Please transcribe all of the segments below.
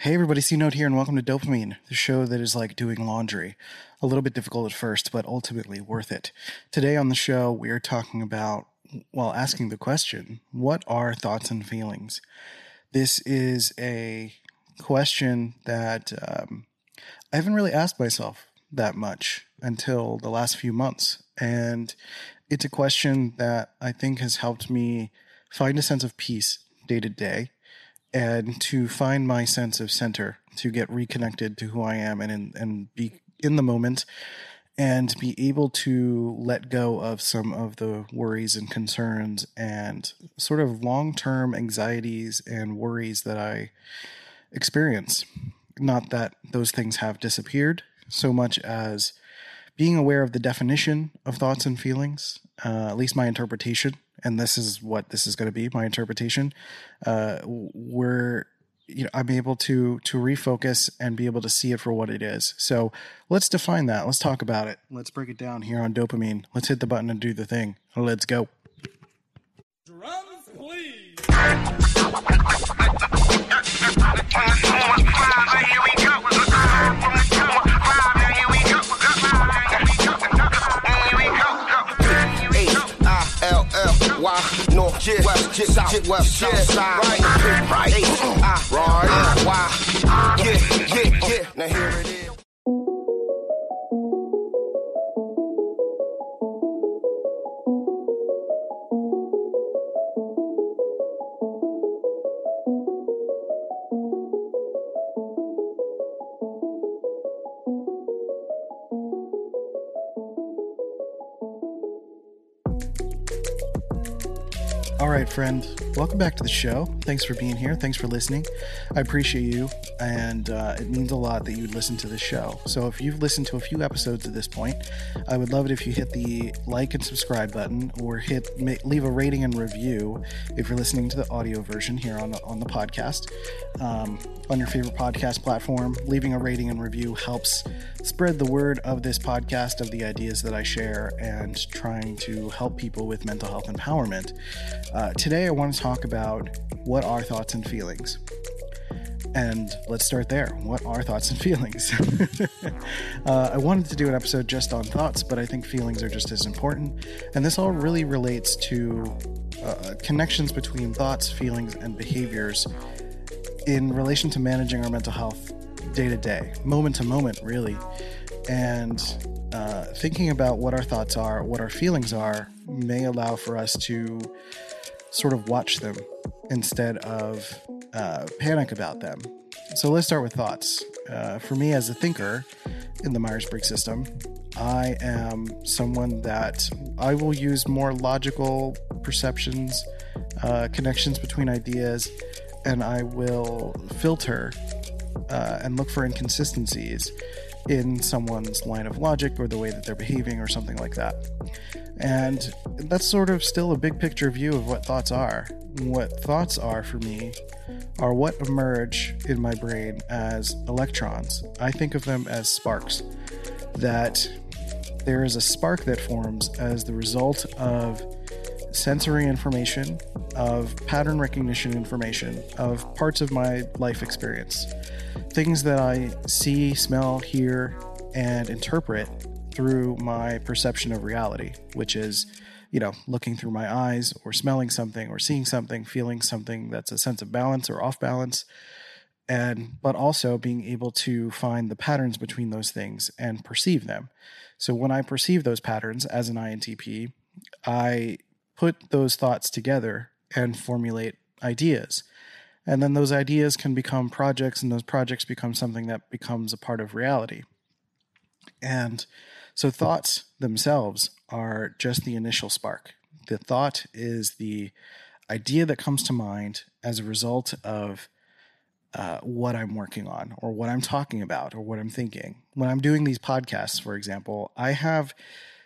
Hey everybody, C Note here, and welcome to Dopamine, the show that is like doing laundry. A little bit difficult at first, but ultimately worth it. Today on the show, we are talking about, well, asking the question, what are thoughts and feelings? This is a question that um, I haven't really asked myself that much until the last few months. And it's a question that I think has helped me find a sense of peace day to day and to find my sense of center, to get reconnected to who I am and in, and be in the moment and be able to let go of some of the worries and concerns and sort of long-term anxieties and worries that I experience. Not that those things have disappeared so much as being aware of the definition of thoughts and feelings, uh, at least my interpretation, and this is what this is going to be, my interpretation. Uh, we're you know I'm able to to refocus and be able to see it for what it is. So let's define that. Let's talk about it. Let's break it down here on dopamine. Let's hit the button and do the thing. Let's go. Drums, please. West, yeah, south, west, south side, right, right, I, right, why, friend. Welcome back to the show. Thanks for being here. Thanks for listening. I appreciate you, and uh, it means a lot that you listen to this show. So, if you've listened to a few episodes at this point, I would love it if you hit the like and subscribe button, or hit leave a rating and review if you're listening to the audio version here on the, on the podcast. Um, on your favorite podcast platform, leaving a rating and review helps spread the word of this podcast, of the ideas that I share, and trying to help people with mental health empowerment. Uh, today, I want to talk about what are thoughts and feelings. And let's start there. What are thoughts and feelings? uh, I wanted to do an episode just on thoughts, but I think feelings are just as important. And this all really relates to uh, connections between thoughts, feelings, and behaviors in relation to managing our mental health day to day, moment to moment, really. And uh, thinking about what our thoughts are, what our feelings are, may allow for us to sort of watch them instead of uh, panic about them. So let's start with thoughts. Uh, for me, as a thinker in the Myers Briggs system, I am someone that I will use more logical perceptions, uh, connections between ideas, and I will filter uh, and look for inconsistencies in someone's line of logic or the way that they're behaving or something like that. And that's sort of still a big picture view of what thoughts are. What thoughts are for me are what emerge in my brain as electrons. I think of them as sparks. That there is a spark that forms as the result of sensory information, of pattern recognition information, of parts of my life experience. Things that I see, smell, hear, and interpret through my perception of reality, which is, you know, looking through my eyes or smelling something or seeing something, feeling something that's a sense of balance or off balance. And, but also being able to find the patterns between those things and perceive them. So when I perceive those patterns as an INTP, I put those thoughts together and formulate ideas. And then those ideas can become projects, and those projects become something that becomes a part of reality. And so thoughts themselves are just the initial spark. The thought is the idea that comes to mind as a result of uh, what I'm working on or what I'm talking about or what I'm thinking. When I'm doing these podcasts, for example, I have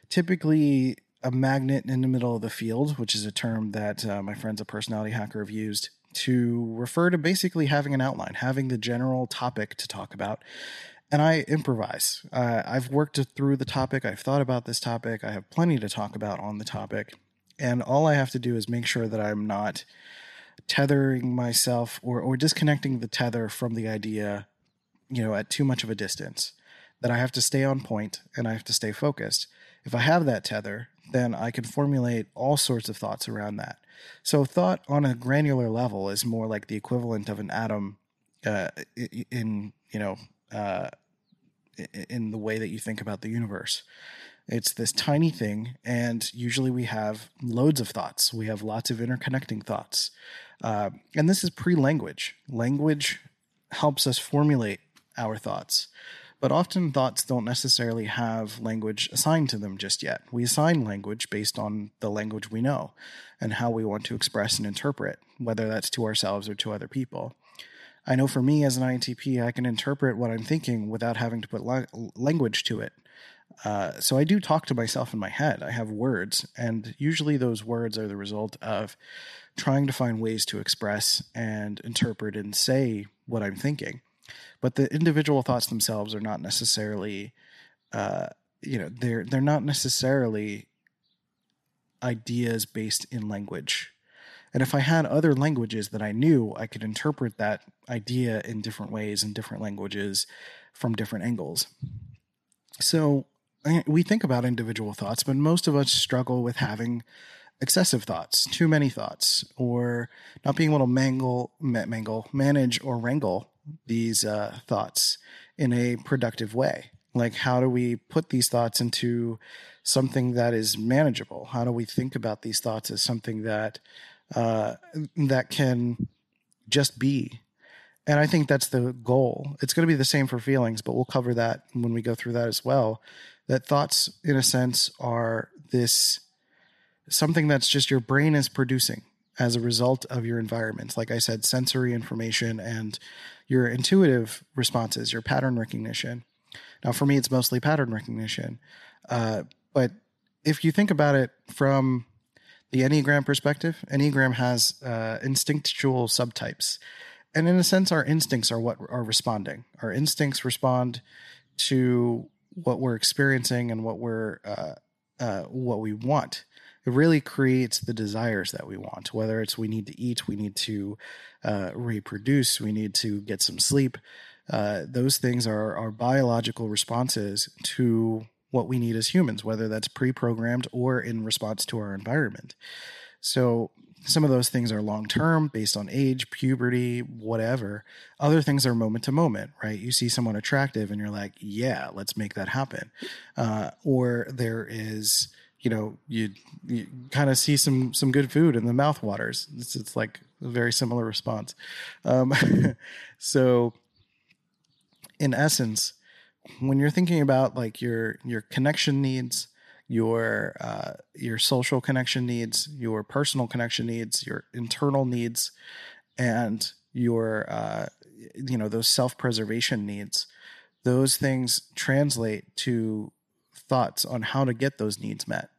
typically a magnet in the middle of the field, which is a term that uh, my friends a Personality Hacker have used to refer to basically having an outline, having the general topic to talk about. And I improvise. Uh, I've worked through the topic. I've thought about this topic. I have plenty to talk about on the topic. And all I have to do is make sure that I'm not tethering myself or or disconnecting the tether from the idea, you know, at too much of a distance. That I have to stay on point and I have to stay focused. If I have that tether, then I can formulate all sorts of thoughts around that. So thought on a granular level is more like the equivalent of an atom uh, in you know uh, in the way that you think about the universe. It's this tiny thing, and usually we have loads of thoughts. We have lots of interconnecting thoughts. Uh, and this is pre language. Language helps us formulate our thoughts, but often thoughts don't necessarily have language assigned to them just yet. We assign language based on the language we know and how we want to express and interpret, whether that's to ourselves or to other people. I know for me as an INTP, I can interpret what I'm thinking without having to put la- language to it. Uh, so I do talk to myself in my head. I have words, and usually those words are the result of trying to find ways to express and interpret and say what I'm thinking. But the individual thoughts themselves are not necessarily, uh, you know, they're they're not necessarily ideas based in language. And if I had other languages that I knew, I could interpret that idea in different ways in different languages from different angles. So we think about individual thoughts, but most of us struggle with having excessive thoughts, too many thoughts, or not being able to mangle, mangle, manage, or wrangle these uh, thoughts in a productive way. Like, how do we put these thoughts into something that is manageable? How do we think about these thoughts as something that uh, that can just be? And I think that's the goal. It's going to be the same for feelings, but we'll cover that when we go through that as well that thoughts, in a sense, are this something that's just your brain is producing as a result of your environment. Like I said, sensory information and your intuitive responses, your pattern recognition. Now, for me, it's mostly pattern recognition. Uh, but if you think about it from the Enneagram perspective, Enneagram has uh, instinctual subtypes. And in a sense, our instincts are what are responding. Our instincts respond to what we're experiencing and what we're uh, uh, what we want. It really creates the desires that we want. Whether it's we need to eat, we need to uh, reproduce, we need to get some sleep. Uh, those things are our biological responses to what we need as humans, whether that's pre-programmed or in response to our environment. So some of those things are long term based on age, puberty, whatever. Other things are moment to moment, right? You see someone attractive and you're like, yeah, let's make that happen. Uh, or there is, you know, you, you kind of see some some good food and the mouth waters. It's, it's like a very similar response. Um, so, in essence, when you're thinking about like your your connection needs, your uh, your social connection needs, your personal connection needs, your internal needs, and your uh, you know those self preservation needs. Those things translate to thoughts on how to get those needs met.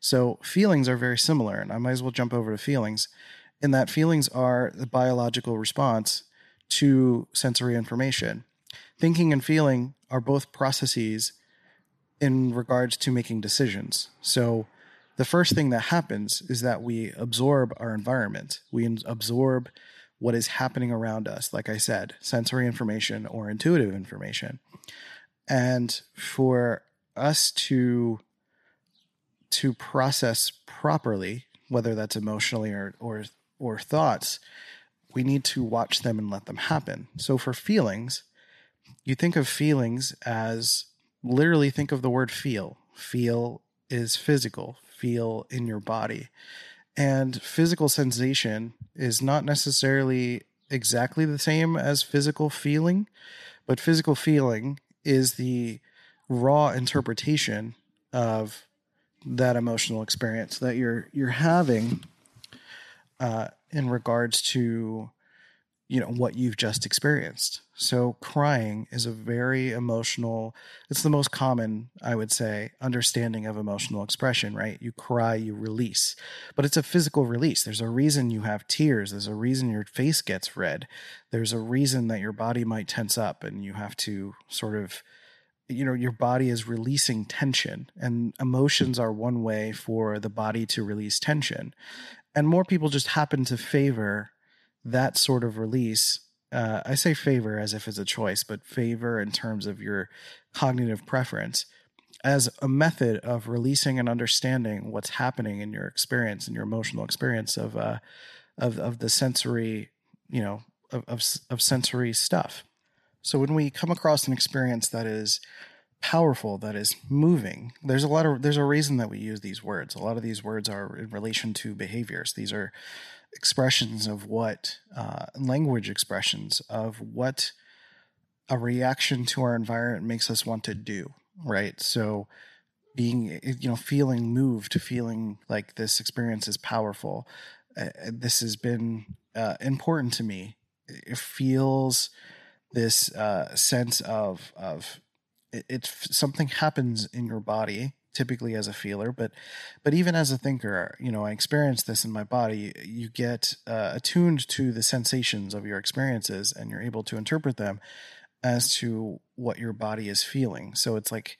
So feelings are very similar, and I might as well jump over to feelings. In that feelings are the biological response to sensory information. Thinking and feeling are both processes in regards to making decisions. So the first thing that happens is that we absorb our environment. We absorb what is happening around us, like I said, sensory information or intuitive information. And for us to to process properly, whether that's emotionally or or or thoughts, we need to watch them and let them happen. So for feelings, you think of feelings as literally think of the word feel. Feel is physical, feel in your body. And physical sensation is not necessarily exactly the same as physical feeling, but physical feeling is the raw interpretation of that emotional experience that you're you're having uh, in regards to you know what you've just experienced. So crying is a very emotional it's the most common i would say understanding of emotional expression right? You cry you release but it's a physical release. There's a reason you have tears. There's a reason your face gets red. There's a reason that your body might tense up and you have to sort of you know your body is releasing tension and emotions are one way for the body to release tension. And more people just happen to favor that sort of release. Uh, I say favor as if it's a choice, but favor in terms of your cognitive preference as a method of releasing and understanding what's happening in your experience and your emotional experience of uh, of of the sensory, you know, of, of of sensory stuff. So when we come across an experience that is powerful, that is moving, there's a lot of there's a reason that we use these words. A lot of these words are in relation to behaviors. These are expressions of what uh, language expressions of what a reaction to our environment makes us want to do right? So being you know feeling moved feeling like this experience is powerful uh, this has been uh, important to me. It feels this uh, sense of of it, it's something happens in your body typically as a feeler but but even as a thinker you know i experience this in my body. You get uh, attuned to the sensations of your experiences and you're able to interpret them as to what your body is feeling. So it's like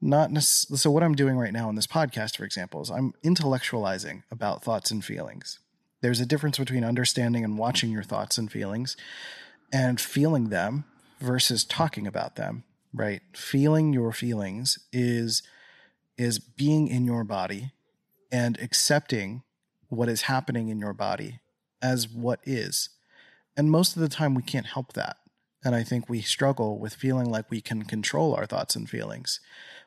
not necessarily so what i'm doing right now in this podcast for example is i'm intellectualizing about thoughts and feelings. There's a difference between understanding and watching your thoughts and feelings and feeling them versus talking about them right? Feeling your feelings is is being in your body and accepting what is happening in your body as what is. And most of the time, we can't help that. And I think we struggle with feeling like we can control our thoughts and feelings.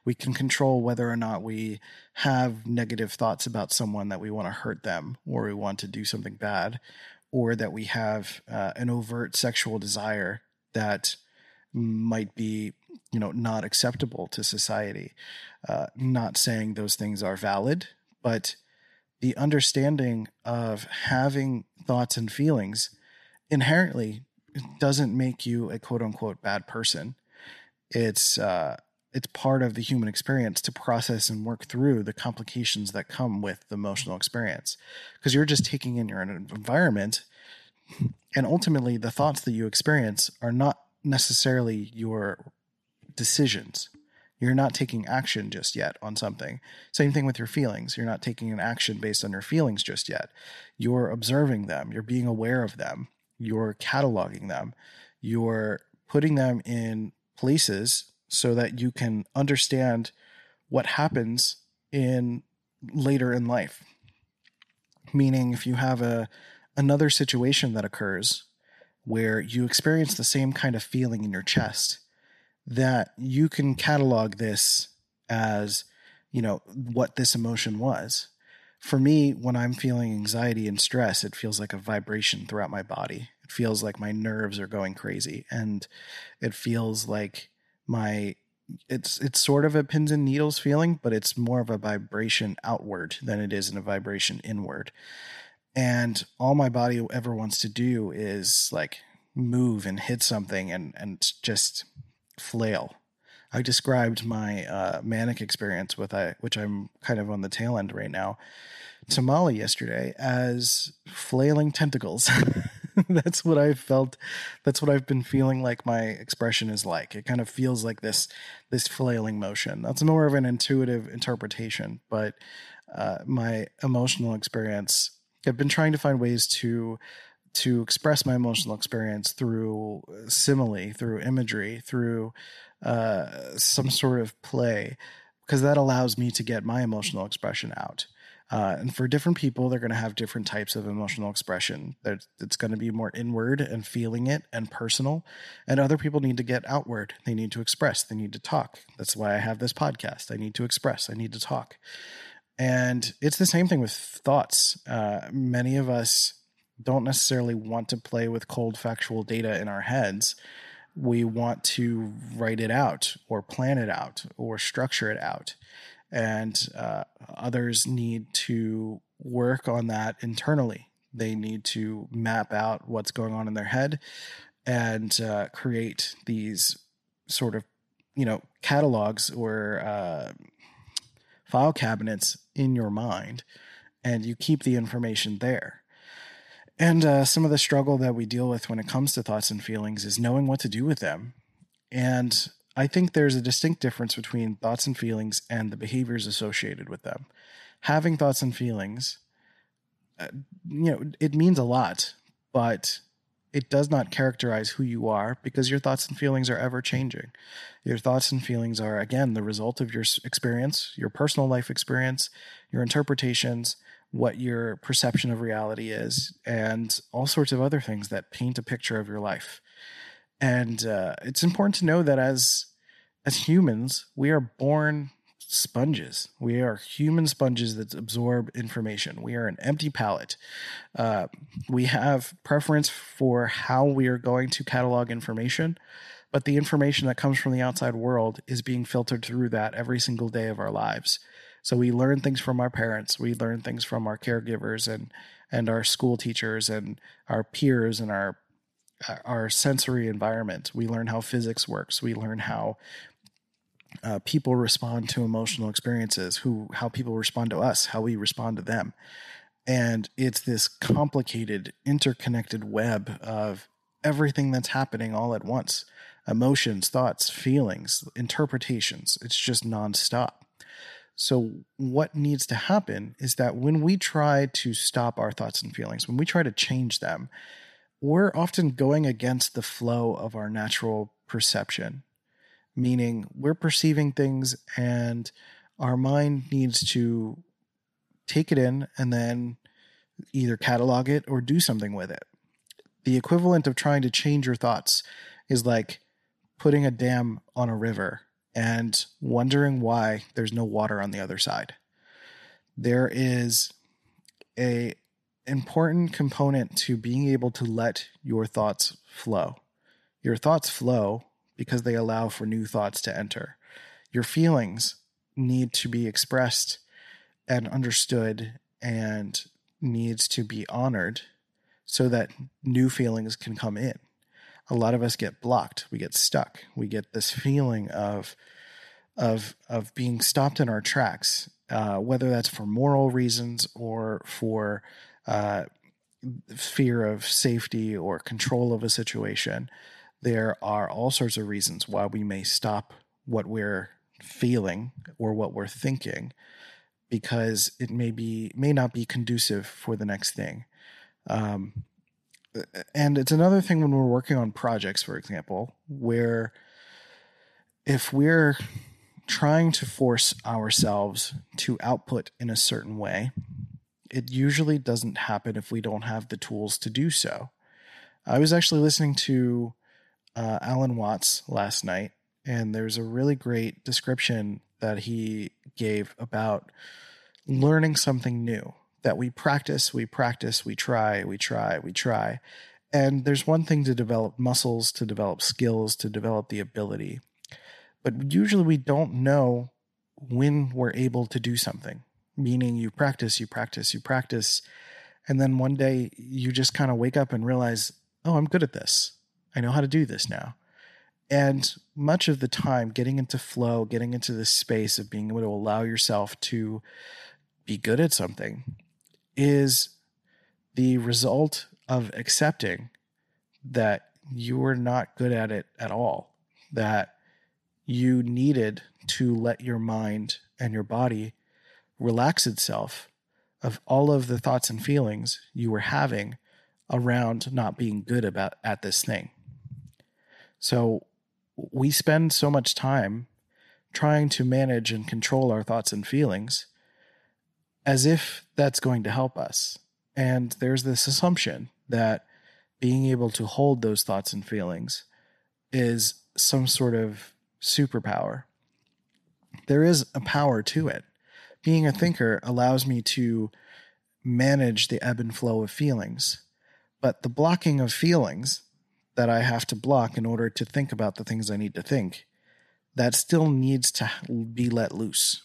We can control whether or not we have negative thoughts about someone that we want to hurt them or we want to do something bad, or that we have uh, an overt sexual desire that might be you know not acceptable to society. Uh, not saying those things are valid but the understanding of having thoughts and feelings inherently doesn't make you a quote unquote bad person. It's uh, it's part of the human experience to process and work through the complications that come with the emotional experience. Because you're just taking in your environment and ultimately the thoughts that you experience are not necessarily your decisions. You're not taking action just yet on something. Same thing with your feelings. You're not taking an action based on your feelings just yet. You're observing them, you're being aware of them, you're cataloging them, you're putting them in places so that you can understand what happens in later in life. Meaning if you have a another situation that occurs where you experience the same kind of feeling in your chest that you can catalog this as you know what this emotion was. For me when i'm feeling anxiety and stress it feels like a vibration throughout my body. It feels like my nerves are going crazy and it feels like my it's it's sort of a pins and needles feeling but it's more of a vibration outward than it is in a vibration inward. And all my body ever wants to do is like move and hit something and and just flail. I described my uh, manic experience with I, which I'm kind of on the tail end right now, to Molly yesterday as flailing tentacles. that's what I felt. That's what I've been feeling like my expression is like. It kind of feels like this this flailing motion. That's more of an intuitive interpretation, but uh, my emotional experience I've been trying to find ways to to express my emotional experience through simile, through imagery, through uh, some sort of play, because that allows me to get my emotional expression out. Uh, and for different people, they're going to have different types of emotional expression. It's going to be more inward and feeling it and personal. And other people need to get outward. They need to express. They need to talk. That's why I have this podcast. I need to express. I need to talk. And it's the same thing with thoughts. Uh, many of us don't necessarily want to play with cold factual data in our heads. We want to write it out or plan it out or structure it out. And uh, others need to work on that internally. They need to map out what's going on in their head and uh, create these sort of, you know, catalogs or uh, file cabinets in your mind and you keep the information there. And uh, some of the struggle that we deal with when it comes to thoughts and feelings is knowing what to do with them. And I think there's a distinct difference between thoughts and feelings and the behaviors associated with them. Having thoughts and feelings uh, you know, it means a lot, but it does not characterize who you are because your thoughts and feelings are ever changing. Your thoughts and feelings are, again, the result of your experience, your personal life experience, your interpretations, what your perception of reality is, and all sorts of other things that paint a picture of your life. And uh, it's important to know that as as humans, we are born sponges. We are human sponges that absorb information. We are an empty palette. Uh, we have preference for how we are going to catalog information, but the information that comes from the outside world is being filtered through that every single day of our lives. So we learn things from our parents, we learn things from our caregivers and and our school teachers and our peers and our our sensory environment. We learn how physics works. We learn how uh, people respond to emotional experiences, who how people respond to us, how we respond to them, and it's this complicated, interconnected web of everything that's happening all at once: emotions, thoughts, feelings, interpretations. It's just nonstop. So, what needs to happen is that when we try to stop our thoughts and feelings, when we try to change them, we're often going against the flow of our natural perception meaning we're perceiving things and our mind needs to take it in and then either catalog it or do something with it. The equivalent of trying to change your thoughts is like putting a dam on a river and wondering why there's no water on the other side. There is a important component to being able to let your thoughts flow. Your thoughts flow because they allow for new thoughts to enter. Your feelings need to be expressed and understood and needs to be honored so that new feelings can come in. A lot of us get blocked. We get stuck. We get this feeling of of of being stopped in our tracks, uh, whether that's for moral reasons or for uh, fear of safety or control of a situation there are all sorts of reasons why we may stop what we're feeling or what we're thinking because it may be may not be conducive for the next thing um, and it's another thing when we're working on projects for example where if we're trying to force ourselves to output in a certain way it usually doesn't happen if we don't have the tools to do so. I was actually listening to uh, Alan Watts last night, and there's a really great description that he gave about learning something new that we practice, we practice, we try, we try, we try. And there's one thing to develop muscles, to develop skills, to develop the ability. But usually we don't know when we're able to do something, meaning you practice, you practice, you practice. And then one day you just kind of wake up and realize, oh, I'm good at this. I know how to do this now. And much of the time, getting into flow, getting into this space of being able to allow yourself to be good at something is the result of accepting that you were not good at it at all, that you needed to let your mind and your body relax itself of all of the thoughts and feelings you were having around not being good about at this thing. So we spend so much time trying to manage and control our thoughts and feelings as if that's going to help us. And there's this assumption that being able to hold those thoughts and feelings is some sort of superpower. There is a power to it. Being a thinker allows me to manage the ebb and flow of feelings. But the blocking of feelings that I have to block in order to think about the things I need to think, that still needs to be let loose.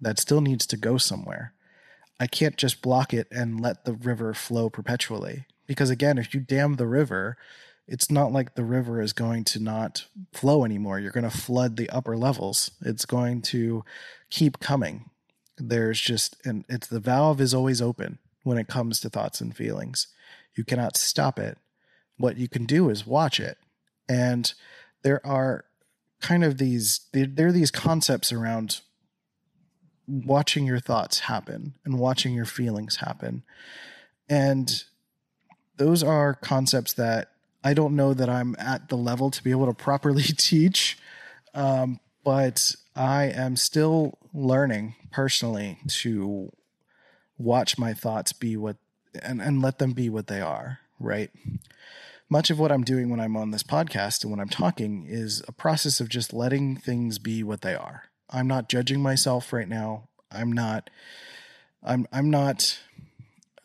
That still needs to go somewhere. I can't just block it and let the river flow perpetually. Because again, if you dam the river, it's not like the river is going to not flow anymore. You're going to flood the upper levels. It's going to keep coming. There's just, and it's the valve is always open when it comes to thoughts and feelings. You cannot stop it what you can do is watch it. And there are kind of these there are these concepts around watching your thoughts happen and watching your feelings happen. And those are concepts that I don't know that I'm at the level to be able to properly teach. Um, but I am still learning personally to watch my thoughts be what and, and let them be what they are, right? Much of what I'm doing when I'm on this podcast and when I'm talking is a process of just letting things be what they are. I'm not judging myself right now. I'm not I'm I'm not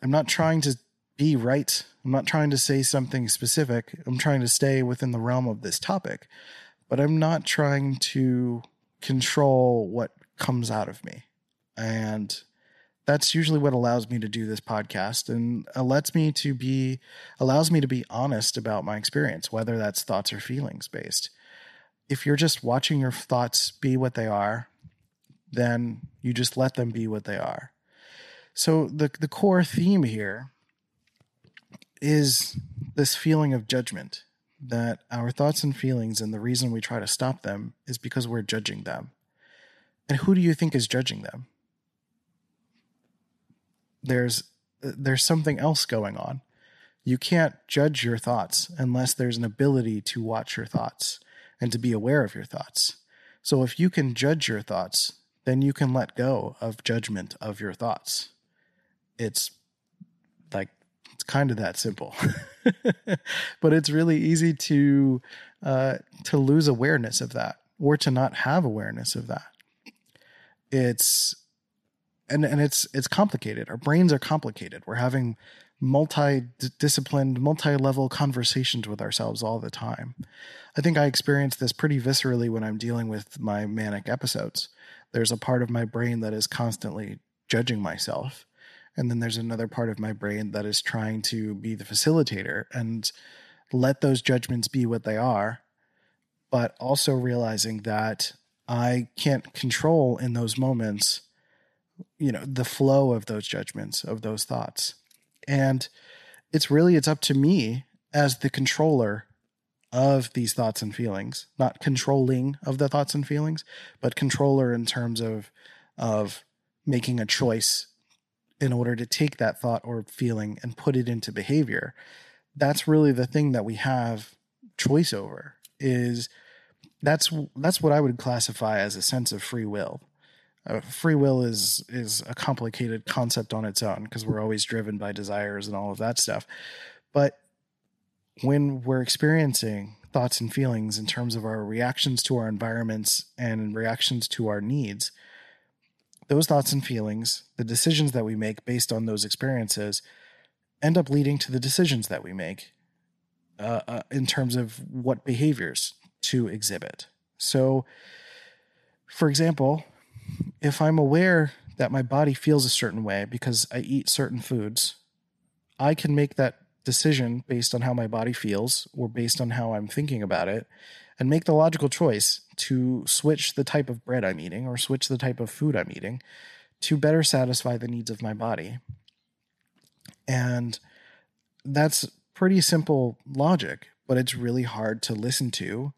I'm not trying to be right. I'm not trying to say something specific. I'm trying to stay within the realm of this topic, but I'm not trying to control what comes out of me. And that's usually what allows me to do this podcast and lets me to be allows me to be honest about my experience whether that's thoughts or feelings based if you're just watching your thoughts be what they are then you just let them be what they are so the the core theme here is this feeling of judgment that our thoughts and feelings and the reason we try to stop them is because we're judging them. And who do you think is judging them? There's there's something else going on. You can't judge your thoughts unless there's an ability to watch your thoughts and to be aware of your thoughts. So if you can judge your thoughts, then you can let go of judgment of your thoughts. It's like it's kind of that simple. but it's really easy to uh, to lose awareness of that or to not have awareness of that. It's and and it's it's complicated. Our brains are complicated. We're having multi-disciplined, multi-level conversations with ourselves all the time. I think I experience this pretty viscerally when I'm dealing with my manic episodes. There's a part of my brain that is constantly judging myself and then there's another part of my brain that is trying to be the facilitator and let those judgments be what they are, but also realizing that I can't control in those moments, you know, the flow of those judgments, of those thoughts. And it's really it's up to me as the controller of these thoughts and feelings, not controlling of the thoughts and feelings, but controller in terms of of making a choice in order to take that thought or feeling and put it into behavior. That's really the thing that we have choice over is that's that's what i would classify as a sense of free will uh, free will is is a complicated concept on its own because we're always driven by desires and all of that stuff but when we're experiencing thoughts and feelings in terms of our reactions to our environments and reactions to our needs those thoughts and feelings, the decisions that we make based on those experiences, end up leading to the decisions that we make uh, uh, in terms of what behaviors to exhibit. So, for example, if I'm aware that my body feels a certain way because I eat certain foods, I can make that decision based on how my body feels or based on how I'm thinking about it and make the logical choice to switch the type of bread I'm eating or switch the type of food I'm eating to better satisfy the needs of my body. And that's pretty simple logic, but it's really hard to listen to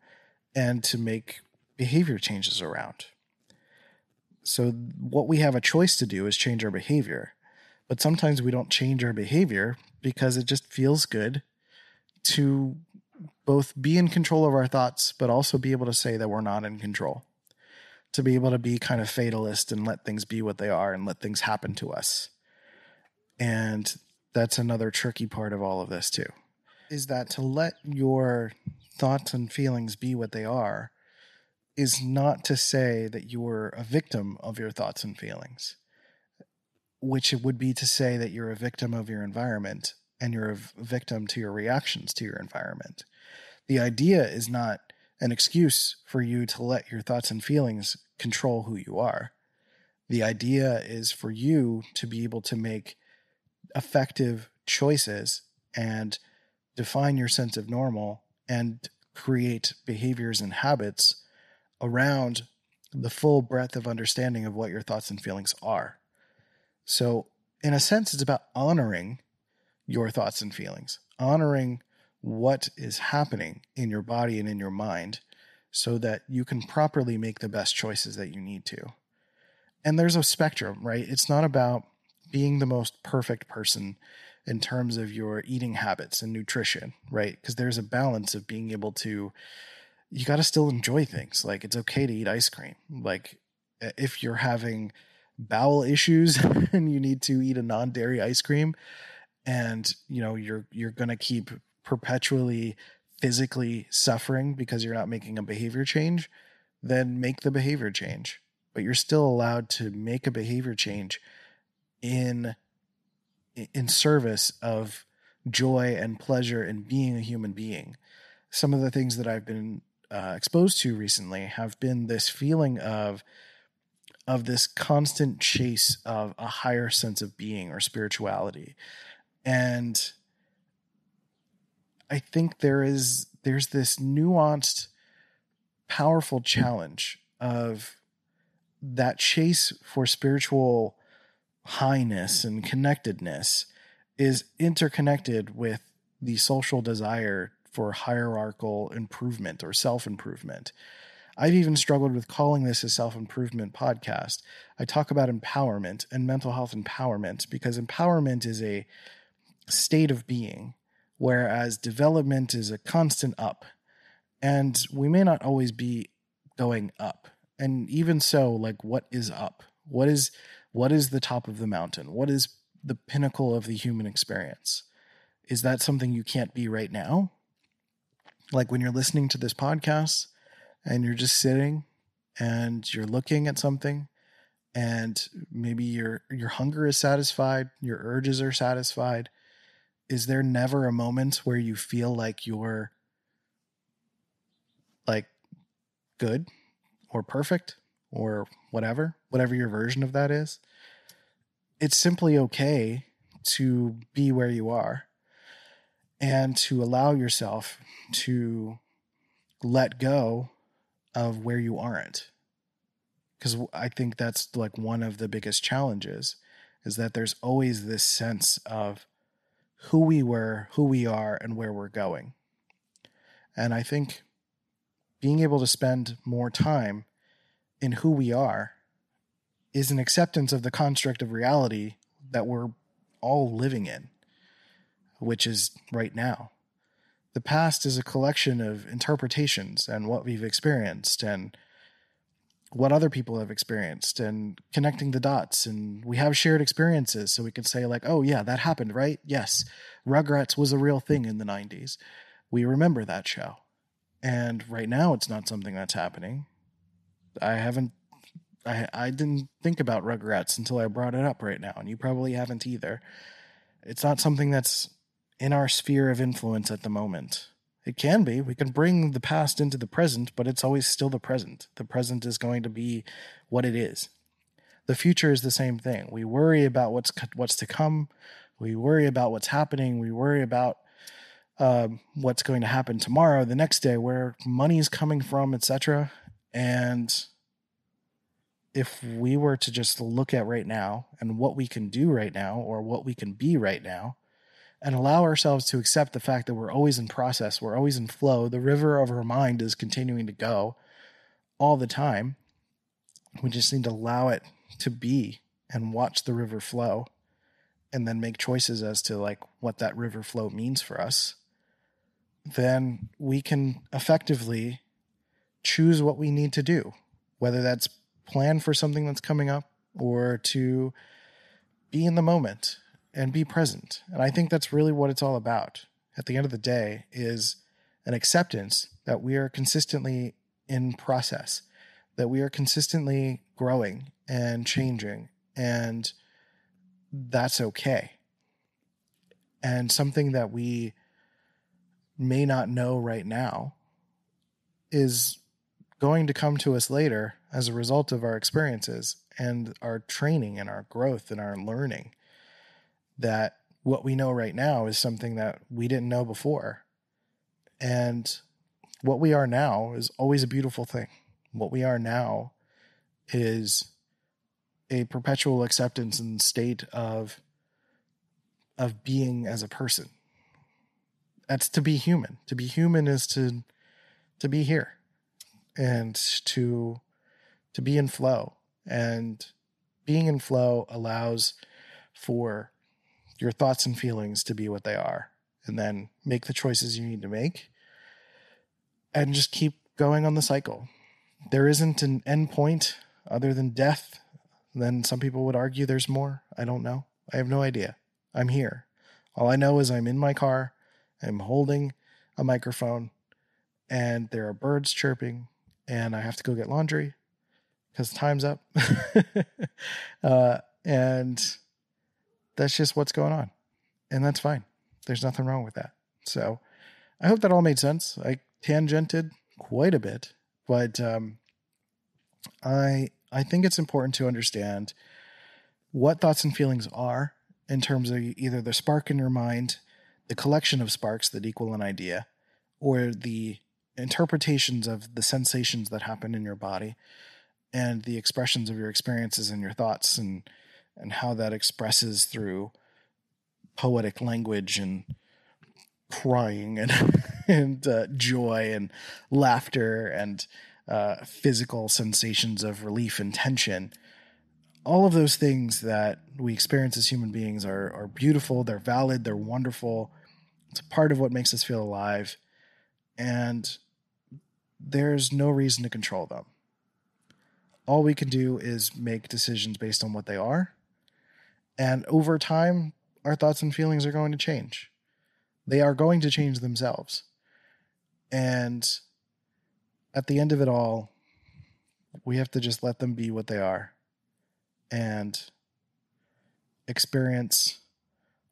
and to make behavior changes around. So, what we have a choice to do is change our behavior. But sometimes we don't change our behavior because it just feels good to both be in control of our thoughts, but also be able to say that we're not in control. To be able to be kind of fatalist and let things be what they are and let things happen to us. And that's another tricky part of all of this, too, is that to let your thoughts and feelings be what they are is not to say that you're a victim of your thoughts and feelings, which it would be to say that you're a victim of your environment and you're a victim to your reactions to your environment. The idea is not an excuse for you to let your thoughts and feelings control who you are. The idea is for you to be able to make effective choices and define your sense of normal and create behaviors and habits around the full breadth of understanding of what your thoughts and feelings are. So, in a sense, it's about honoring your thoughts and feelings, honoring what is happening in your body and in your mind so that you can properly make the best choices that you need to. And there's a spectrum, right? It's not about being the most perfect person in terms of your eating habits and nutrition, right? Because there's a balance of being able to, you got to still enjoy things. Like it's okay to eat ice cream. Like if you're having bowel issues and you need to eat a non-dairy ice cream and you know you're you're going to keep perpetually physically suffering because you're not making a behavior change then make the behavior change but you're still allowed to make a behavior change in in service of joy and pleasure and being a human being some of the things that i've been uh, exposed to recently have been this feeling of of this constant chase of a higher sense of being or spirituality. And I think there is there's this nuanced powerful challenge of that chase for spiritual highness and connectedness is interconnected with the social desire for hierarchical improvement or self improvement. I've even struggled with calling this a self improvement podcast. I talk about empowerment and mental health empowerment because empowerment is a state of being, whereas development is a constant up. And we may not always be going up. And even so, like what is up? What is what is the top of the mountain? What is the pinnacle of the human experience? Is that something you can't be right now? Like when you're listening to this podcast, and you're just sitting and you're looking at something and maybe your your hunger is satisfied, your urges are satisfied, is there never a moment where you feel like you're like good or perfect or whatever, whatever your version of that is? It's simply okay to be where you are and to allow yourself to let go of where you aren't. Because i think that's like one of the biggest challenges is that there's always this sense of who we were who we are and where we're going. And i think being able to spend more time in who we are is an acceptance of the construct of reality that we're all living in which is right now. The past is a collection of interpretations and what we've experienced and what other people have experienced and connecting the dots. And we have shared experiences so we can say like oh yeah that happened right? Yes rugrats was a real thing in the 90s we remember that show. And right now it's not something that's happening. I haven't i i didn't think about rugrats until i brought it up right now and you probably haven't either. It's not something that's in our sphere of influence at the moment. It can be. We can bring the past into the present, but it's always still the present. The present is going to be what it is. The future is the same thing. We worry about what's what's to come. We worry about what's happening. We worry about um, what's going to happen tomorrow, the next day, where money is coming from, etc. And if we were to just look at right now and what we can do right now, or what we can be right now, and allow ourselves to accept the fact that we're always in process, we're always in flow. The river of our mind is continuing to go all the time. We just need to allow it to be and watch the river flow and then make choices as to like what that river flow means for us. Then we can effectively choose what we need to do, whether that's plan for something that's coming up or to be in the moment and be present. And I think that's really what it's all about. At the end of the day is an acceptance that we are consistently in process, that we are consistently growing and changing and that's okay. And something that we may not know right now is going to come to us later as a result of our experiences and our training and our growth and our learning that what we know right now is something that we didn't know before. And what we are now is always a beautiful thing. What we are now is a perpetual acceptance and state of of being as a person. That's to be human. To be human is to to be here and to to be in flow. And being in flow allows for your thoughts and feelings to be what they are, and then make the choices you need to make, and just keep going on the cycle. There isn't an end point other than death. Then some people would argue there's more. I don't know. I have no idea. I'm here. All I know is I'm in my car, I'm holding a microphone, and there are birds chirping, and I have to go get laundry because time's up. uh, and that's just what's going on. And that's fine. There's nothing wrong with that. So I hope that all made sense. I tangented quite a bit, but um, I I think it's important to understand what thoughts and feelings are in terms of either the spark in your mind, the collection of sparks that equal an idea, or the interpretations of the sensations that happen in your body and the expressions of your experiences and your thoughts and and how that expresses through poetic language and crying and and uh, joy and laughter and uh, physical sensations of relief and tension. All of those things that we experience as human beings are are beautiful. They're valid. They're wonderful. It's part of what makes us feel alive, and there's no reason to control them. All we can do is make decisions based on what they are. And over time, our thoughts and feelings are going to change. They are going to change themselves. And at the end of it all, we have to just let them be what they are and experience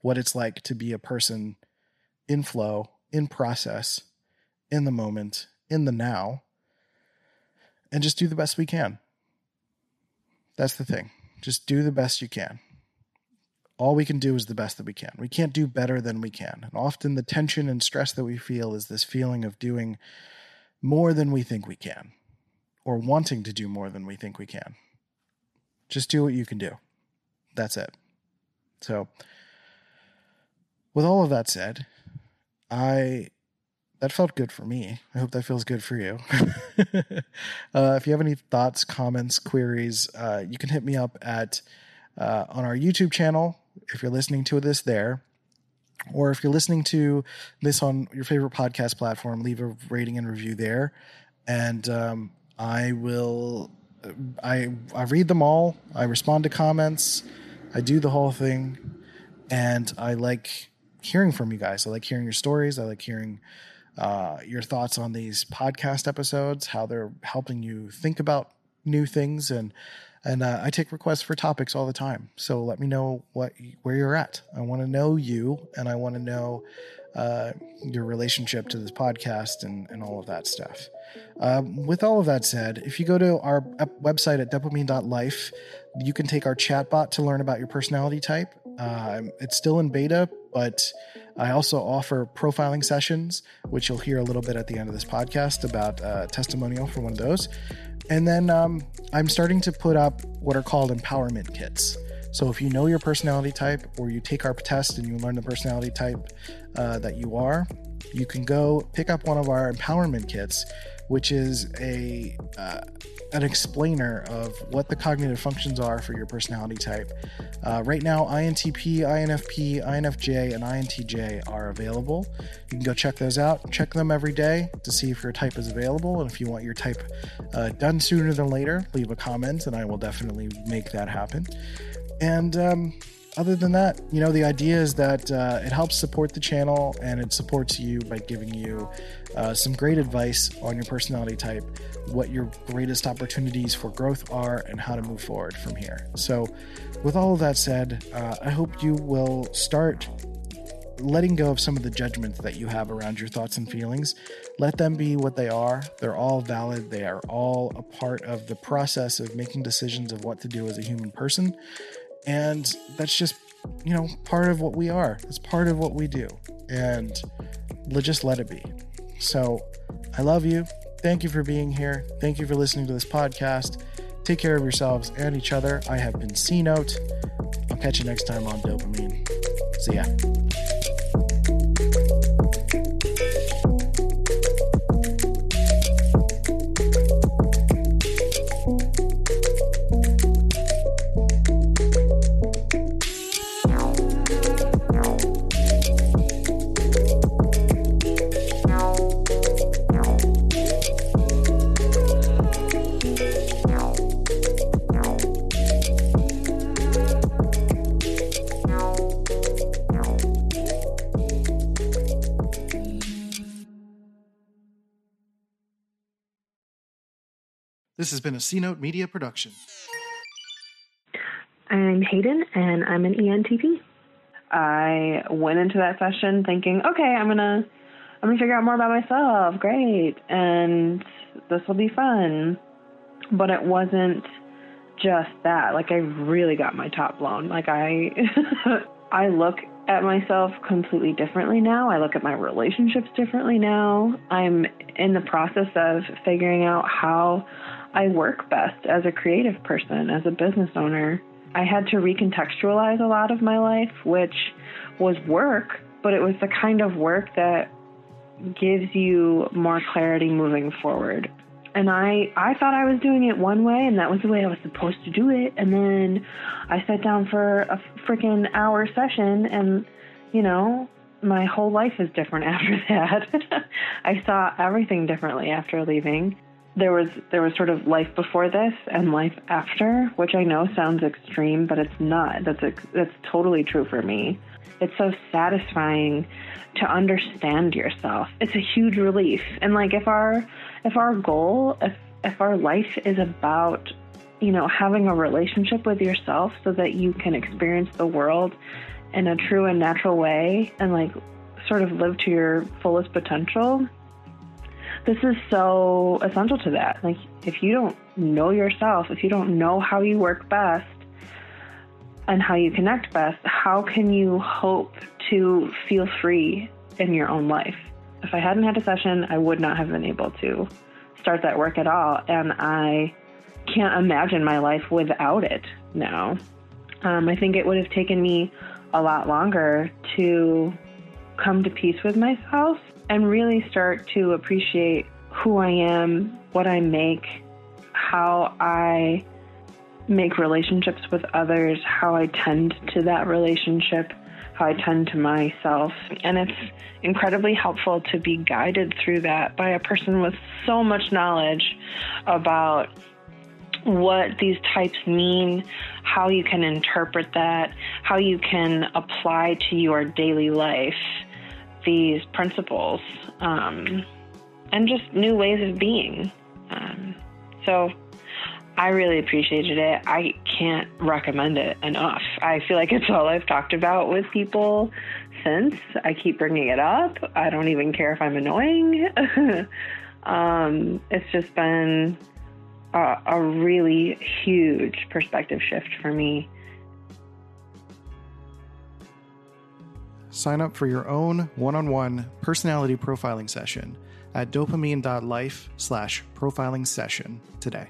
what it's like to be a person in flow, in process, in the moment, in the now, and just do the best we can. That's the thing. Just do the best you can. All we can do is the best that we can. We can't do better than we can. And often the tension and stress that we feel is this feeling of doing more than we think we can or wanting to do more than we think we can. Just do what you can do. That's it. So, with all of that said, I that felt good for me. I hope that feels good for you. uh, if you have any thoughts, comments, queries, uh, you can hit me up at uh, on our YouTube channel if you're listening to this there, or if you're listening to this on your favorite podcast platform, leave a rating and review there, and um, I will. I I read them all. I respond to comments. I do the whole thing, and I like hearing from you guys. I like hearing your stories. I like hearing uh, your thoughts on these podcast episodes, how they're helping you think about new things, and and uh, I take requests for topics all the time. So let me know what where you're at. I want to know you, and I want to know uh, your relationship to this podcast and and all of that stuff. Um, with all of that said, if you go to our website at dopamine.life, you can take our chatbot to learn about your personality type. Uh, it's still in beta, but I also offer profiling sessions, which you'll hear a little bit at the end of this podcast about uh, testimonial for one of those. And then um, I'm starting to put up what are called empowerment kits. So if you know your personality type or you take our test and you learn the personality type uh, that you are, you can go pick up one of our empowerment kits, which is a uh, an explainer of what the cognitive functions are for your personality type. Uh, right now, INTP, INFP, INFJ, and INTJ are available. You can go check those out. Check them every day to see if your type is available. And if you want your type uh, done sooner than later, leave a comment and I will definitely make that happen. And um, other than that, you know, the idea is that uh, it helps support the channel and it supports you by giving you uh, some great advice on your personality type, what your greatest opportunities for growth are, and how to move forward from here. So, with all of that said, uh, I hope you will start letting go of some of the judgments that you have around your thoughts and feelings. Let them be what they are. They're all valid. They are all a part of the process of making decisions of what to do as a human person. And that's just, you know, part of what we are. It's part of what we do. And just let it be. So I love you. Thank you for being here. Thank you for listening to this podcast. Take care of yourselves and each other. I have been C Note. I'll catch you next time on Dopamine. See ya. This has been a C Note Media production. I'm Hayden, and I'm an ENTP. I went into that session thinking, okay, I'm gonna I'm gonna figure out more about myself. Great, and this will be fun. But it wasn't just that. Like I really got my top blown. Like I I look at myself completely differently now. I look at my relationships differently now. I'm in the process of figuring out how I work best as a creative person, as a business owner. I had to recontextualize a lot of my life, which was work, but it was the kind of work that gives you more clarity moving forward. And I, I thought I was doing it one way, and that was the way I was supposed to do it. And then I sat down for a freaking hour session, and you know, my whole life is different after that. I saw everything differently after leaving. There was there was sort of life before this and life after, which I know sounds extreme, but it's not. That's that's totally true for me. It's so satisfying to understand yourself. It's a huge relief. And like if our if our goal, if if our life is about, you know, having a relationship with yourself so that you can experience the world in a true and natural way and like sort of live to your fullest potential, this is so essential to that. Like if you don't know yourself, if you don't know how you work best, and how you connect best, how can you hope to feel free in your own life? If I hadn't had a session, I would not have been able to start that work at all. And I can't imagine my life without it now. Um, I think it would have taken me a lot longer to come to peace with myself and really start to appreciate who I am, what I make, how I make relationships with others, how I tend to that relationship, how I tend to myself. And it's incredibly helpful to be guided through that by a person with so much knowledge about what these types mean, how you can interpret that, how you can apply to your daily life these principles, um, and just new ways of being. Um, so, I really appreciated it. I can't recommend it enough. I feel like it's all I've talked about with people since. I keep bringing it up. I don't even care if I'm annoying. um, it's just been a, a really huge perspective shift for me. Sign up for your own one-on-one personality profiling session at dopamine.life slash profiling session today.